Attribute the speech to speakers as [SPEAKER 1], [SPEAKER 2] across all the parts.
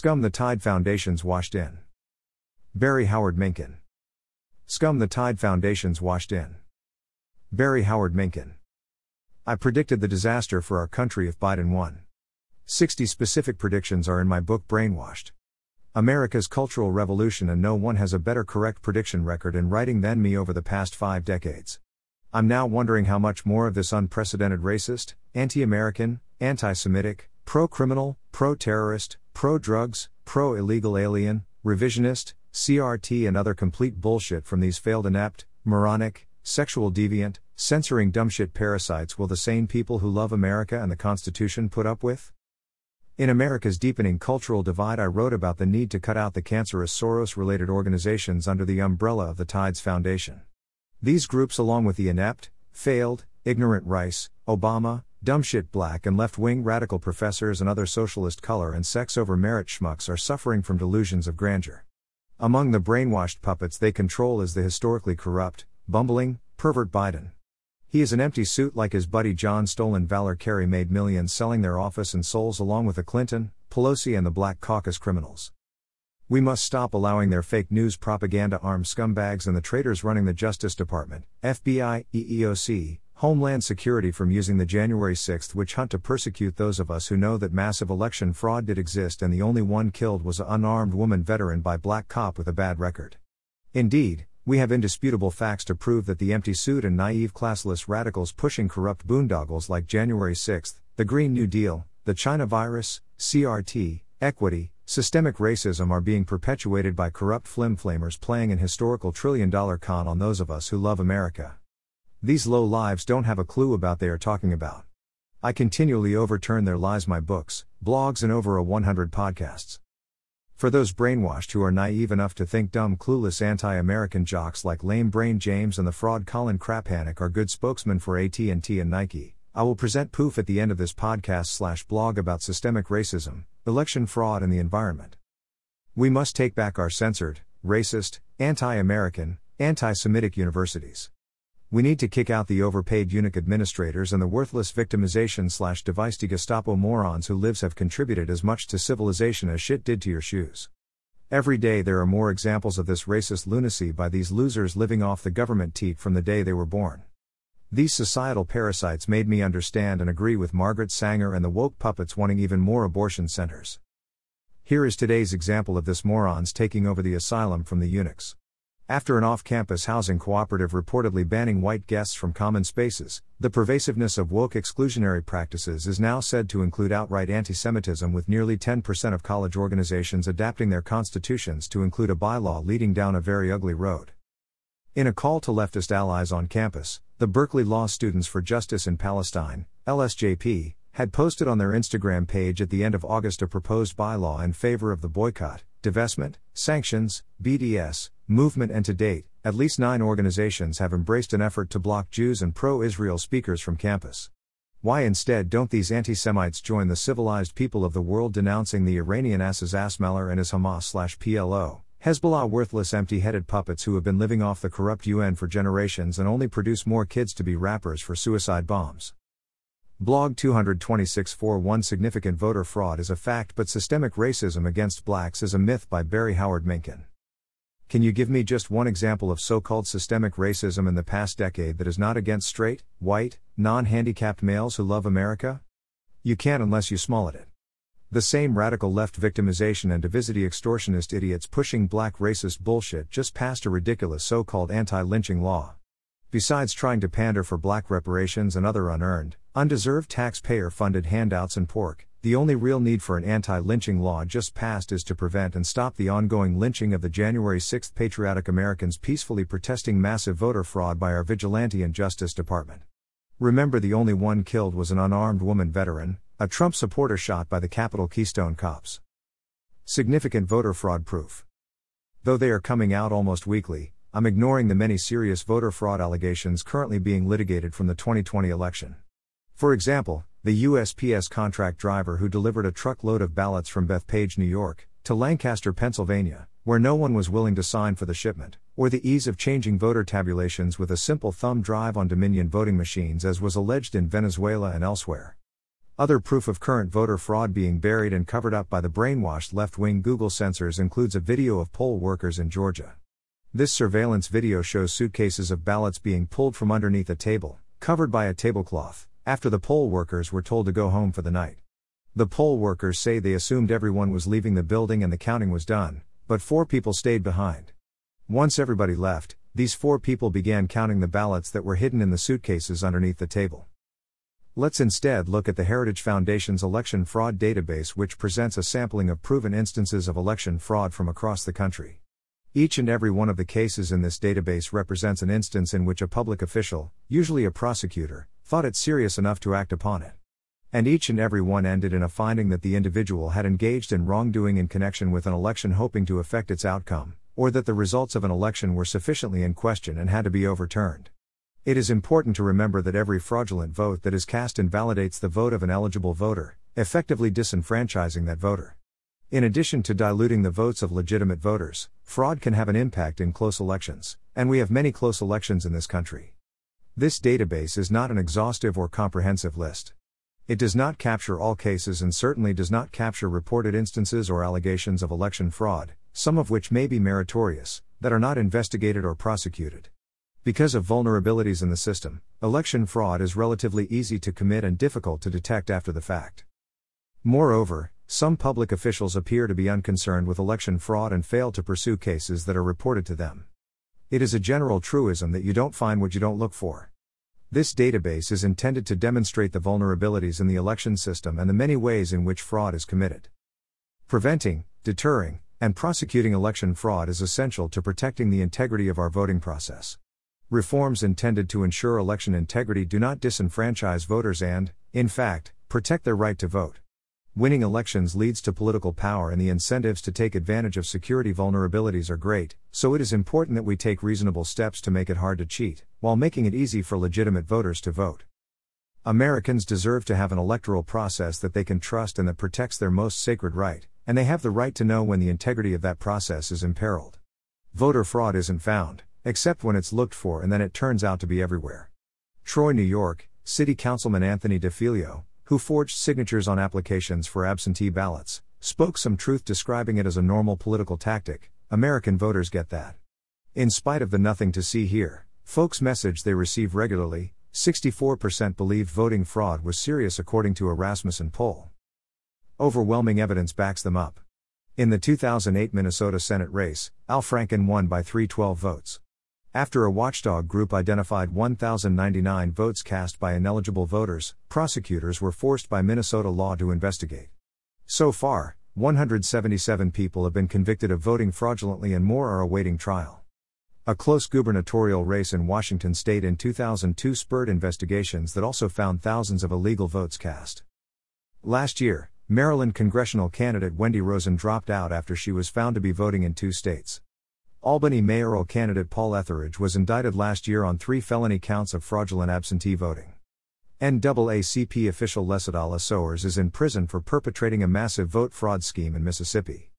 [SPEAKER 1] Scum the Tide Foundations washed in. Barry Howard Minkin. Scum the Tide Foundations washed in. Barry Howard Minkin. I predicted the disaster for our country if Biden won. 60 specific predictions are in my book Brainwashed. America's Cultural Revolution, and no one has a better correct prediction record in writing than me over the past five decades. I'm now wondering how much more of this unprecedented racist, anti American, anti Semitic, pro criminal, pro terrorist, pro drugs, pro illegal alien, revisionist, CRT, and other complete bullshit from these failed inept, moronic, sexual deviant, censoring dumbshit parasites will the sane people who love America and the Constitution put up with? In America's deepening cultural divide, I wrote about the need to cut out the cancerous Soros related organizations under the umbrella of the Tides Foundation. These groups, along with the inept, failed, ignorant Rice, Obama, dumbshit black and left wing radical professors and other socialist color and sex over merit schmucks, are suffering from delusions of grandeur. Among the brainwashed puppets they control is the historically corrupt, bumbling, pervert Biden. He is an empty suit like his buddy John Stolen Valor Kerry made millions selling their office and souls along with the Clinton, Pelosi, and the Black Caucus criminals. We must stop allowing their fake news propaganda armed scumbags and the traitors running the Justice Department, FBI, EEOC, Homeland Security from using the January 6th witch hunt to persecute those of us who know that massive election fraud did exist and the only one killed was an unarmed woman veteran by black cop with a bad record. Indeed, we have indisputable facts to prove that the empty suit and naive classless radicals pushing corrupt boondoggles like January 6, the Green New Deal, the China virus, CRT, equity, systemic racism are being perpetuated by corrupt flimflamers playing an historical trillion dollar con on those of us who love America. These low lives don't have a clue about they are talking about. I continually overturn their lies my books, blogs and over a 100 podcasts. For those brainwashed who are naive enough to think dumb, clueless anti American jocks like lame brain James and the fraud Colin Krapanick are good spokesmen for AT&T and Nike, I will present poof at the end of this podcast slash blog about systemic racism, election fraud, and the environment. We must take back our censored, racist, anti American, anti Semitic universities. We need to kick out the overpaid eunuch administrators and the worthless victimization slash device Gestapo morons who lives have contributed as much to civilization as shit did to your shoes. Every day there are more examples of this racist lunacy by these losers living off the government teat from the day they were born. These societal parasites made me understand and agree with Margaret Sanger and the woke puppets wanting even more abortion centers. Here is today's example of this morons taking over the asylum from the eunuchs. After an off campus housing cooperative reportedly banning white guests from common spaces, the pervasiveness of woke exclusionary practices is now said to include outright anti Semitism, with nearly 10% of college organizations adapting their constitutions to include a bylaw leading down a very ugly road. In a call to leftist allies on campus, the Berkeley Law Students for Justice in Palestine, LSJP, had posted on their Instagram page at the end of August a proposed bylaw in favor of the boycott, divestment, sanctions, BDS, movement, and to date, at least nine organizations have embraced an effort to block Jews and pro Israel speakers from campus. Why instead don't these anti Semites join the civilized people of the world denouncing the Iranian Aziz Asmaller and his Hamas slash PLO, Hezbollah worthless empty headed puppets who have been living off the corrupt UN for generations and only produce more kids to be rappers for suicide bombs? Blog 226 one Significant voter fraud is a fact, but systemic racism against blacks is a myth by Barry Howard Minkin. Can you give me just one example of so called systemic racism in the past decade that is not against straight, white, non handicapped males who love America? You can't unless you small at it. The same radical left victimization and divisity extortionist idiots pushing black racist bullshit just passed a ridiculous so called anti lynching law. Besides trying to pander for black reparations and other unearned, undeserved taxpayer funded handouts and pork, the only real need for an anti lynching law just passed is to prevent and stop the ongoing lynching of the January 6 patriotic Americans peacefully protesting massive voter fraud by our vigilante and Justice Department. Remember, the only one killed was an unarmed woman veteran, a Trump supporter shot by the Capitol Keystone cops. Significant voter fraud proof. Though they are coming out almost weekly, I'm ignoring the many serious voter fraud allegations currently being litigated from the 2020 election. For example, the USPS contract driver who delivered a truckload of ballots from Bethpage, New York, to Lancaster, Pennsylvania, where no one was willing to sign for the shipment, or the ease of changing voter tabulations with a simple thumb drive on Dominion voting machines as was alleged in Venezuela and elsewhere. Other proof of current voter fraud being buried and covered up by the brainwashed left wing Google censors includes a video of poll workers in Georgia. This surveillance video shows suitcases of ballots being pulled from underneath a table, covered by a tablecloth, after the poll workers were told to go home for the night. The poll workers say they assumed everyone was leaving the building and the counting was done, but four people stayed behind. Once everybody left, these four people began counting the ballots that were hidden in the suitcases underneath the table. Let's instead look at the Heritage Foundation's election fraud database, which presents a sampling of proven instances of election fraud from across the country. Each and every one of the cases in this database represents an instance in which a public official, usually a prosecutor, thought it serious enough to act upon it. And each and every one ended in a finding that the individual had engaged in wrongdoing in connection with an election hoping to affect its outcome, or that the results of an election were sufficiently in question and had to be overturned. It is important to remember that every fraudulent vote that is cast invalidates the vote of an eligible voter, effectively disenfranchising that voter. In addition to diluting the votes of legitimate voters, fraud can have an impact in close elections, and we have many close elections in this country. This database is not an exhaustive or comprehensive list. It does not capture all cases and certainly does not capture reported instances or allegations of election fraud, some of which may be meritorious, that are not investigated or prosecuted. Because of vulnerabilities in the system, election fraud is relatively easy to commit and difficult to detect after the fact. Moreover, some public officials appear to be unconcerned with election fraud and fail to pursue cases that are reported to them. It is a general truism that you don't find what you don't look for. This database is intended to demonstrate the vulnerabilities in the election system and the many ways in which fraud is committed. Preventing, deterring, and prosecuting election fraud is essential to protecting the integrity of our voting process. Reforms intended to ensure election integrity do not disenfranchise voters and, in fact, protect their right to vote. Winning elections leads to political power, and the incentives to take advantage of security vulnerabilities are great, so it is important that we take reasonable steps to make it hard to cheat, while making it easy for legitimate voters to vote. Americans deserve to have an electoral process that they can trust and that protects their most sacred right, and they have the right to know when the integrity of that process is imperiled. Voter fraud isn't found, Except when it's looked for and then it turns out to be everywhere. Troy, New York, City Councilman Anthony DeFiglio, who forged signatures on applications for absentee ballots, spoke some truth describing it as a normal political tactic. American voters get that. In spite of the nothing to see here, folks' message they receive regularly, 64% believed voting fraud was serious according to a Rasmussen poll. Overwhelming evidence backs them up. In the 2008 Minnesota Senate race, Al Franken won by 312 votes. After a watchdog group identified 1,099 votes cast by ineligible voters, prosecutors were forced by Minnesota law to investigate. So far, 177 people have been convicted of voting fraudulently and more are awaiting trial. A close gubernatorial race in Washington state in 2002 spurred investigations that also found thousands of illegal votes cast. Last year, Maryland congressional candidate Wendy Rosen dropped out after she was found to be voting in two states. Albany mayoral candidate Paul Etheridge was indicted last year on three felony counts of fraudulent absentee voting. NAACP official Lessadolla Sowers is in prison for perpetrating a massive vote fraud scheme in Mississippi.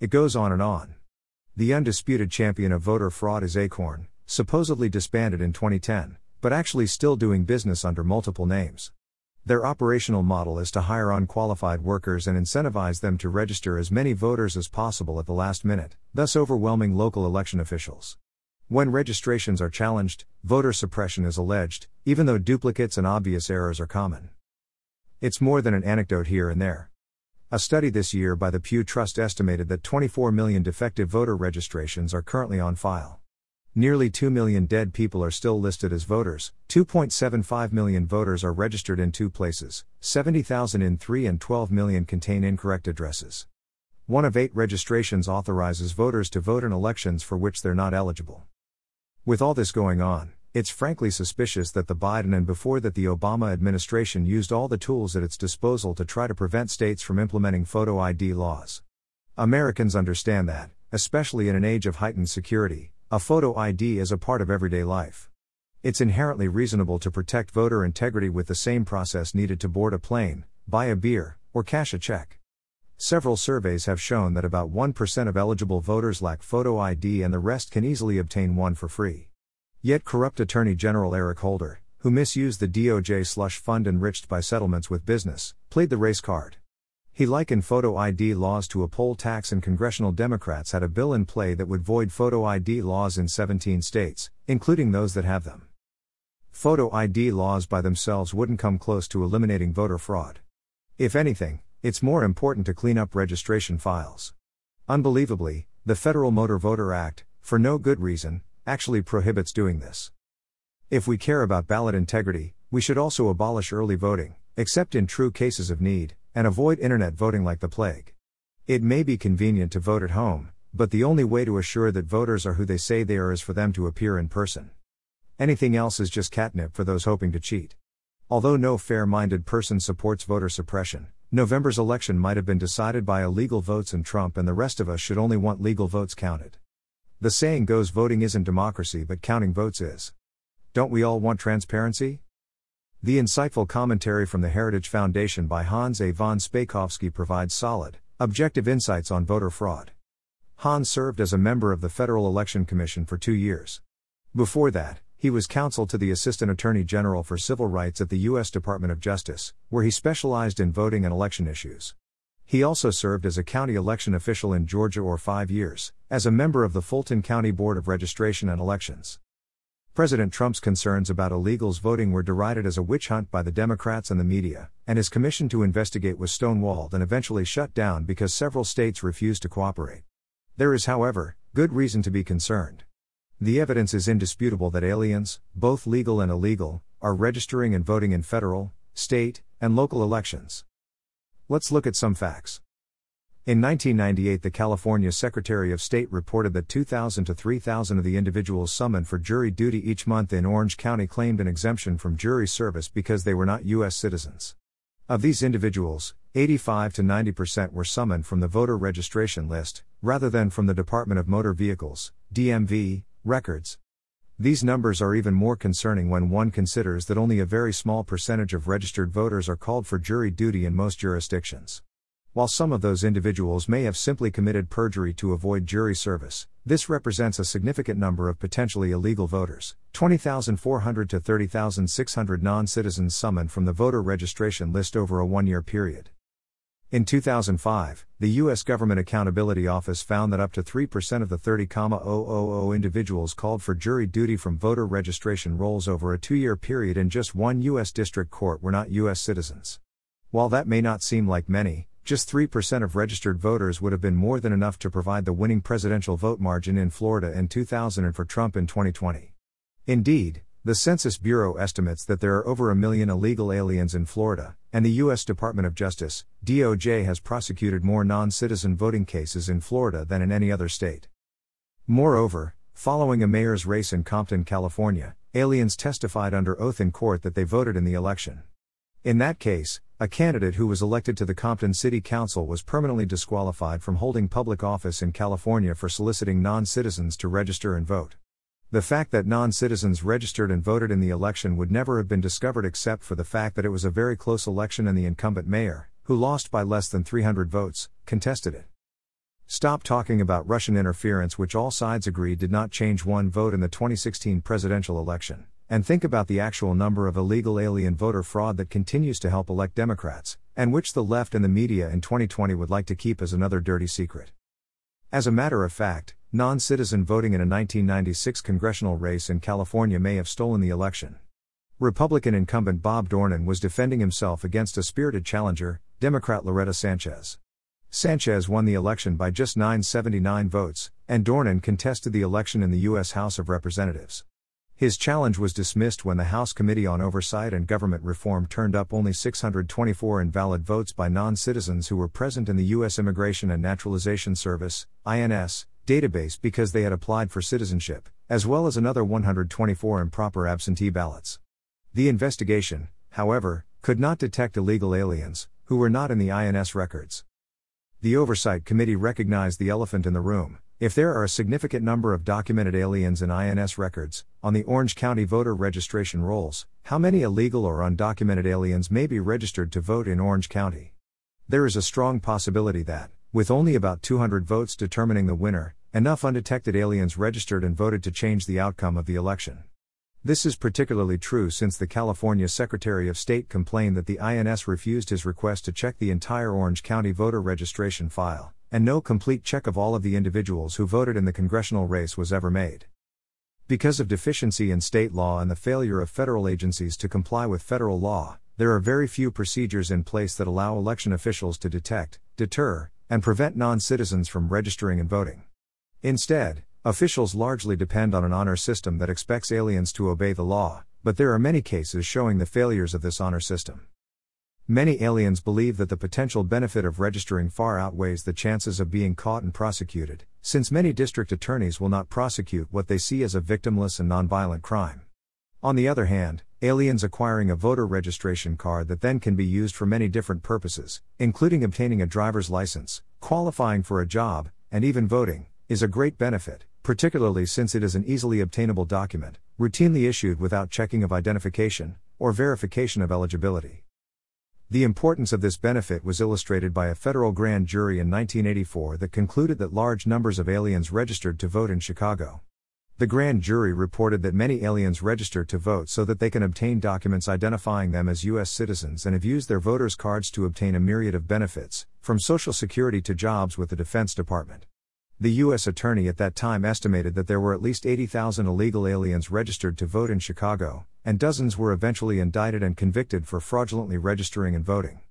[SPEAKER 1] It goes on and on. The undisputed champion of voter fraud is Acorn, supposedly disbanded in 2010, but actually still doing business under multiple names. Their operational model is to hire unqualified workers and incentivize them to register as many voters as possible at the last minute, thus overwhelming local election officials. When registrations are challenged, voter suppression is alleged, even though duplicates and obvious errors are common. It's more than an anecdote here and there. A study this year by the Pew Trust estimated that 24 million defective voter registrations are currently on file. Nearly 2 million dead people are still listed as voters, 2.75 million voters are registered in two places, 70,000 in three, and 12 million contain incorrect addresses. One of eight registrations authorizes voters to vote in elections for which they're not eligible. With all this going on, it's frankly suspicious that the Biden and before that the Obama administration used all the tools at its disposal to try to prevent states from implementing photo ID laws. Americans understand that, especially in an age of heightened security, a photo ID is a part of everyday life. It's inherently reasonable to protect voter integrity with the same process needed to board a plane, buy a beer, or cash a check. Several surveys have shown that about 1% of eligible voters lack photo ID and the rest can easily obtain one for free. Yet corrupt Attorney General Eric Holder, who misused the DOJ slush fund enriched by settlements with business, played the race card. He likened photo ID laws to a poll tax, and congressional Democrats had a bill in play that would void photo ID laws in 17 states, including those that have them. Photo ID laws by themselves wouldn't come close to eliminating voter fraud. If anything, it's more important to clean up registration files. Unbelievably, the Federal Motor Voter Act, for no good reason, actually prohibits doing this. If we care about ballot integrity, we should also abolish early voting, except in true cases of need, and avoid internet voting like the plague. It may be convenient to vote at home, but the only way to assure that voters are who they say they are is for them to appear in person. Anything else is just catnip for those hoping to cheat. Although no fair minded person supports voter suppression, November's election might have been decided by illegal votes, and Trump and the rest of us should only want legal votes counted. The saying goes voting isn't democracy, but counting votes is. Don't we all want transparency? The insightful commentary from the Heritage Foundation by Hans A. von Spakovsky provides solid, objective insights on voter fraud. Hans served as a member of the Federal Election Commission for two years. Before that, he was counsel to the Assistant Attorney General for Civil Rights at the U.S. Department of Justice, where he specialized in voting and election issues. He also served as a county election official in Georgia for five years, as a member of the Fulton County Board of Registration and Elections. President Trump's concerns about illegals voting were derided as a witch hunt by the Democrats and the media, and his commission to investigate was stonewalled and eventually shut down because several states refused to cooperate. There is, however, good reason to be concerned. The evidence is indisputable that aliens, both legal and illegal, are registering and voting in federal, state, and local elections. Let's look at some facts. In 1998, the California Secretary of State reported that 2,000 to 3,000 of the individuals summoned for jury duty each month in Orange County claimed an exemption from jury service because they were not U.S. citizens. Of these individuals, 85 to 90% were summoned from the voter registration list, rather than from the Department of Motor Vehicles, DMV, records. These numbers are even more concerning when one considers that only a very small percentage of registered voters are called for jury duty in most jurisdictions. While some of those individuals may have simply committed perjury to avoid jury service, this represents a significant number of potentially illegal voters 20,400 to 30,600 non citizens summoned from the voter registration list over a one year period. In 2005, the U.S. Government Accountability Office found that up to 3% of the 30,000 individuals called for jury duty from voter registration rolls over a two year period in just one U.S. district court were not U.S. citizens. While that may not seem like many, just 3% of registered voters would have been more than enough to provide the winning presidential vote margin in Florida in 2000 and for Trump in 2020. Indeed, the Census Bureau estimates that there are over a million illegal aliens in Florida, and the U.S. Department of Justice, DOJ, has prosecuted more non citizen voting cases in Florida than in any other state. Moreover, following a mayor's race in Compton, California, aliens testified under oath in court that they voted in the election. In that case, a candidate who was elected to the Compton City Council was permanently disqualified from holding public office in California for soliciting non citizens to register and vote. The fact that non citizens registered and voted in the election would never have been discovered except for the fact that it was a very close election and the incumbent mayor, who lost by less than 300 votes, contested it. Stop talking about Russian interference, which all sides agreed did not change one vote in the 2016 presidential election. And think about the actual number of illegal alien voter fraud that continues to help elect Democrats, and which the left and the media in 2020 would like to keep as another dirty secret. As a matter of fact, non citizen voting in a 1996 congressional race in California may have stolen the election. Republican incumbent Bob Dornan was defending himself against a spirited challenger, Democrat Loretta Sanchez. Sanchez won the election by just 979 votes, and Dornan contested the election in the U.S. House of Representatives. His challenge was dismissed when the House Committee on Oversight and Government Reform turned up only 624 invalid votes by non citizens who were present in the U.S. Immigration and Naturalization Service INS, database because they had applied for citizenship, as well as another 124 improper absentee ballots. The investigation, however, could not detect illegal aliens, who were not in the INS records. The Oversight Committee recognized the elephant in the room if there are a significant number of documented aliens in INS records, on the Orange County voter registration rolls, how many illegal or undocumented aliens may be registered to vote in Orange County? There is a strong possibility that, with only about 200 votes determining the winner, enough undetected aliens registered and voted to change the outcome of the election. This is particularly true since the California Secretary of State complained that the INS refused his request to check the entire Orange County voter registration file, and no complete check of all of the individuals who voted in the congressional race was ever made. Because of deficiency in state law and the failure of federal agencies to comply with federal law, there are very few procedures in place that allow election officials to detect, deter, and prevent non citizens from registering and voting. Instead, officials largely depend on an honor system that expects aliens to obey the law, but there are many cases showing the failures of this honor system. Many aliens believe that the potential benefit of registering far outweighs the chances of being caught and prosecuted, since many district attorneys will not prosecute what they see as a victimless and nonviolent crime. On the other hand, aliens acquiring a voter registration card that then can be used for many different purposes, including obtaining a driver's license, qualifying for a job, and even voting, is a great benefit, particularly since it is an easily obtainable document, routinely issued without checking of identification or verification of eligibility. The importance of this benefit was illustrated by a federal grand jury in 1984 that concluded that large numbers of aliens registered to vote in Chicago. The grand jury reported that many aliens register to vote so that they can obtain documents identifying them as U.S. citizens and have used their voters' cards to obtain a myriad of benefits, from Social Security to jobs with the Defense Department. The U.S. Attorney at that time estimated that there were at least 80,000 illegal aliens registered to vote in Chicago, and dozens were eventually indicted and convicted for fraudulently registering and voting.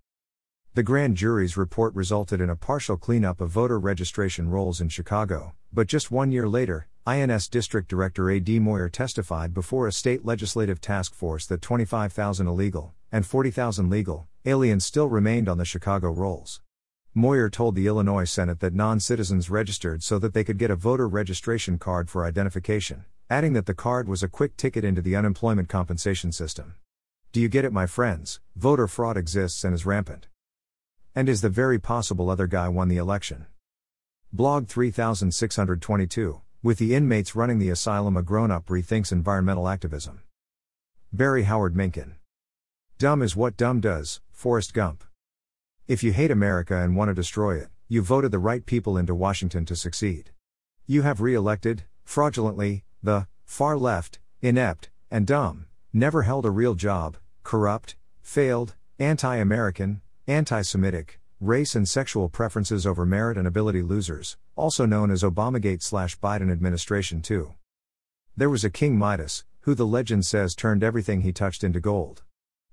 [SPEAKER 1] The grand jury's report resulted in a partial cleanup of voter registration rolls in Chicago, but just one year later, INS District Director A.D. Moyer testified before a state legislative task force that 25,000 illegal, and 40,000 legal, aliens still remained on the Chicago rolls. Moyer told the Illinois Senate that non citizens registered so that they could get a voter registration card for identification, adding that the card was a quick ticket into the unemployment compensation system. Do you get it, my friends? Voter fraud exists and is rampant. And is the very possible other guy won the election. Blog 3622 With the inmates running the asylum, a grown up rethinks environmental activism. Barry Howard Minkin. Dumb is what dumb does, Forrest Gump. If you hate America and want to destroy it, you voted the right people into Washington to succeed. You have re elected, fraudulently, the far left, inept, and dumb, never held a real job, corrupt, failed, anti American, anti Semitic, race and sexual preferences over merit and ability losers, also known as Obamagate slash Biden administration, too. There was a King Midas, who the legend says turned everything he touched into gold.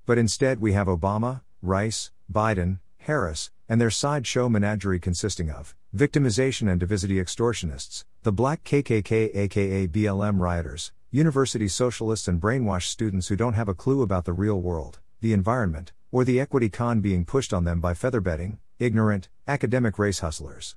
[SPEAKER 1] But instead, we have Obama, Rice, Biden, Harris, and their sideshow menagerie consisting of victimization and divisity extortionists, the black KKK aka BLM rioters, university socialists, and brainwashed students who don't have a clue about the real world, the environment, or the equity con being pushed on them by featherbedding, ignorant, academic race hustlers.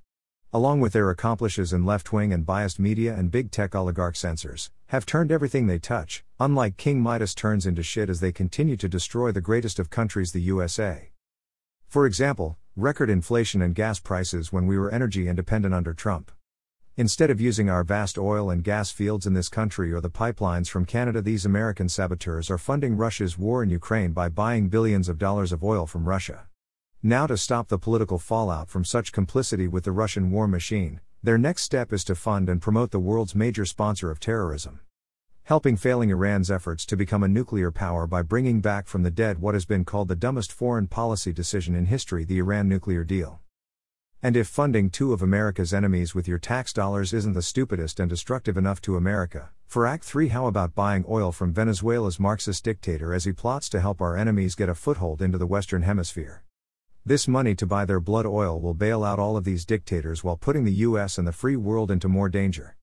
[SPEAKER 1] Along with their accomplices in left wing and biased media and big tech oligarch censors, have turned everything they touch, unlike King Midas turns into shit as they continue to destroy the greatest of countries, the USA. For example, record inflation and gas prices when we were energy independent under Trump. Instead of using our vast oil and gas fields in this country or the pipelines from Canada, these American saboteurs are funding Russia's war in Ukraine by buying billions of dollars of oil from Russia. Now, to stop the political fallout from such complicity with the Russian war machine, their next step is to fund and promote the world's major sponsor of terrorism helping failing Iran's efforts to become a nuclear power by bringing back from the dead what has been called the dumbest foreign policy decision in history the Iran nuclear deal. And if funding two of America's enemies with your tax dollars isn't the stupidest and destructive enough to America, for Act 3, how about buying oil from Venezuela's Marxist dictator as he plots to help our enemies get a foothold into the Western Hemisphere? This money to buy their blood oil will bail out all of these dictators while putting the US and the free world into more danger.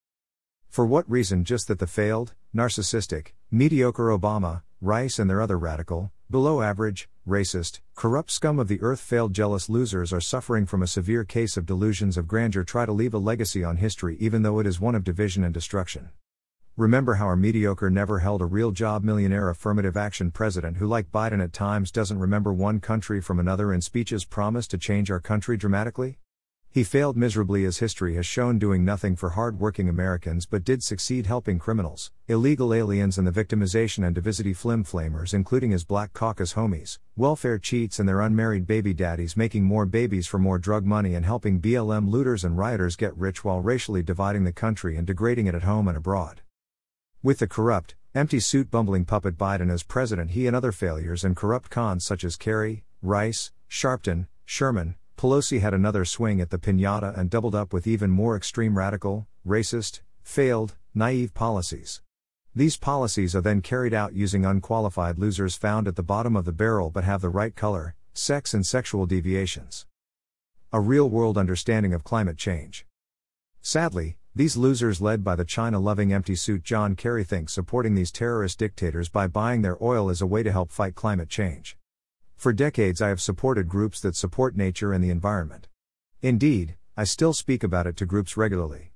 [SPEAKER 1] For what reason? Just that the failed, narcissistic, mediocre Obama, Rice, and their other radical, below average, racist, corrupt scum of the earth failed jealous losers are suffering from a severe case of delusions of grandeur try to leave a legacy on history even though it is one of division and destruction. Remember how our mediocre never held a real job millionaire affirmative action president who like Biden at times doesn't remember one country from another in speeches promised to change our country dramatically? He failed miserably as history has shown doing nothing for hard-working Americans but did succeed helping criminals, illegal aliens and the victimization and divisity flim-flamers including his Black Caucus homies, welfare cheats and their unmarried baby daddies making more babies for more drug money and helping BLM looters and rioters get rich while racially dividing the country and degrading it at home and abroad. With the corrupt, Empty suit bumbling puppet Biden as president, he and other failures and corrupt cons such as Kerry, Rice, Sharpton, Sherman, Pelosi had another swing at the pinata and doubled up with even more extreme radical, racist, failed, naive policies. These policies are then carried out using unqualified losers found at the bottom of the barrel but have the right color, sex, and sexual deviations. A real world understanding of climate change. Sadly, these losers, led by the China loving empty suit John Kerry, think supporting these terrorist dictators by buying their oil is a way to help fight climate change. For decades, I have supported groups that support nature and the environment. Indeed, I still speak about it to groups regularly.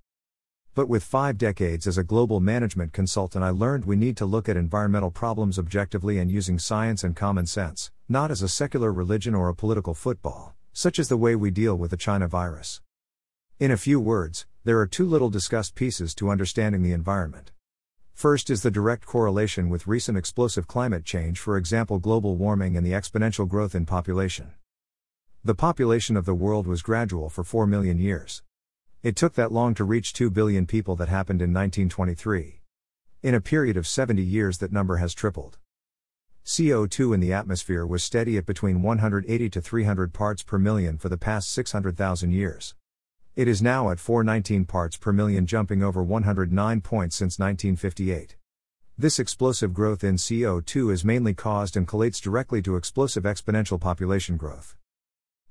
[SPEAKER 1] But with five decades as a global management consultant, I learned we need to look at environmental problems objectively and using science and common sense, not as a secular religion or a political football, such as the way we deal with the China virus. In a few words, there are two little discussed pieces to understanding the environment. First is the direct correlation with recent explosive climate change, for example, global warming and the exponential growth in population. The population of the world was gradual for 4 million years. It took that long to reach 2 billion people that happened in 1923. In a period of 70 years, that number has tripled. CO2 in the atmosphere was steady at between 180 to 300 parts per million for the past 600,000 years. It is now at 419 parts per million, jumping over 109 points since 1958. This explosive growth in CO2 is mainly caused and collates directly to explosive exponential population growth.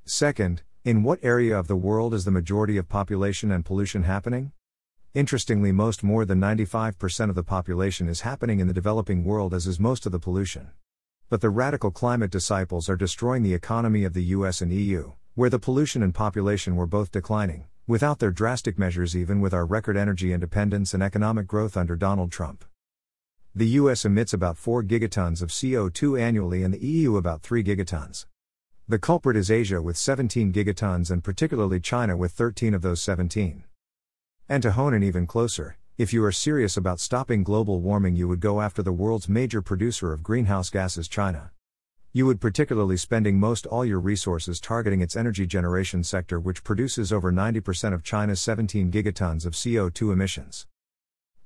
[SPEAKER 1] Second, in what area of the world is the majority of population and pollution happening? Interestingly, most more than 95% of the population is happening in the developing world, as is most of the pollution. But the radical climate disciples are destroying the economy of the US and EU, where the pollution and population were both declining, without their drastic measures, even with our record energy independence and economic growth under Donald Trump. The US emits about 4 gigatons of CO2 annually and the EU about 3 gigatons. The culprit is Asia with 17 gigatons and particularly China with 13 of those 17. And to hone in even closer, if you are serious about stopping global warming, you would go after the world's major producer of greenhouse gases, China. You would particularly spending most all your resources targeting its energy generation sector, which produces over 90% of China's 17 gigatons of CO2 emissions.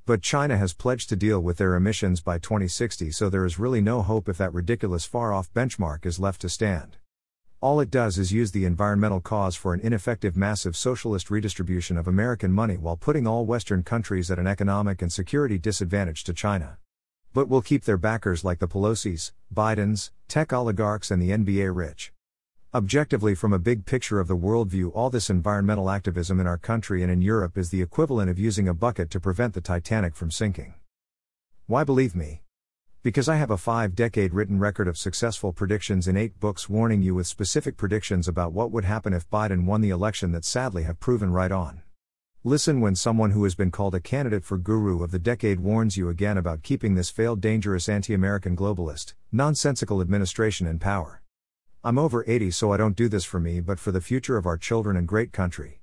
[SPEAKER 1] But China has pledged to deal with their emissions by 2060, so there is really no hope if that ridiculous far off benchmark is left to stand. All it does is use the environmental cause for an ineffective massive socialist redistribution of American money while putting all Western countries at an economic and security disadvantage to China. But will keep their backers like the Pelosi's, Biden's, tech oligarchs, and the NBA rich. Objectively, from a big picture of the worldview, all this environmental activism in our country and in Europe is the equivalent of using a bucket to prevent the Titanic from sinking. Why believe me? Because I have a five decade written record of successful predictions in eight books warning you with specific predictions about what would happen if Biden won the election that sadly have proven right on. Listen when someone who has been called a candidate for guru of the decade warns you again about keeping this failed dangerous anti American globalist, nonsensical administration in power. I'm over 80, so I don't do this for me but for the future of our children and great country.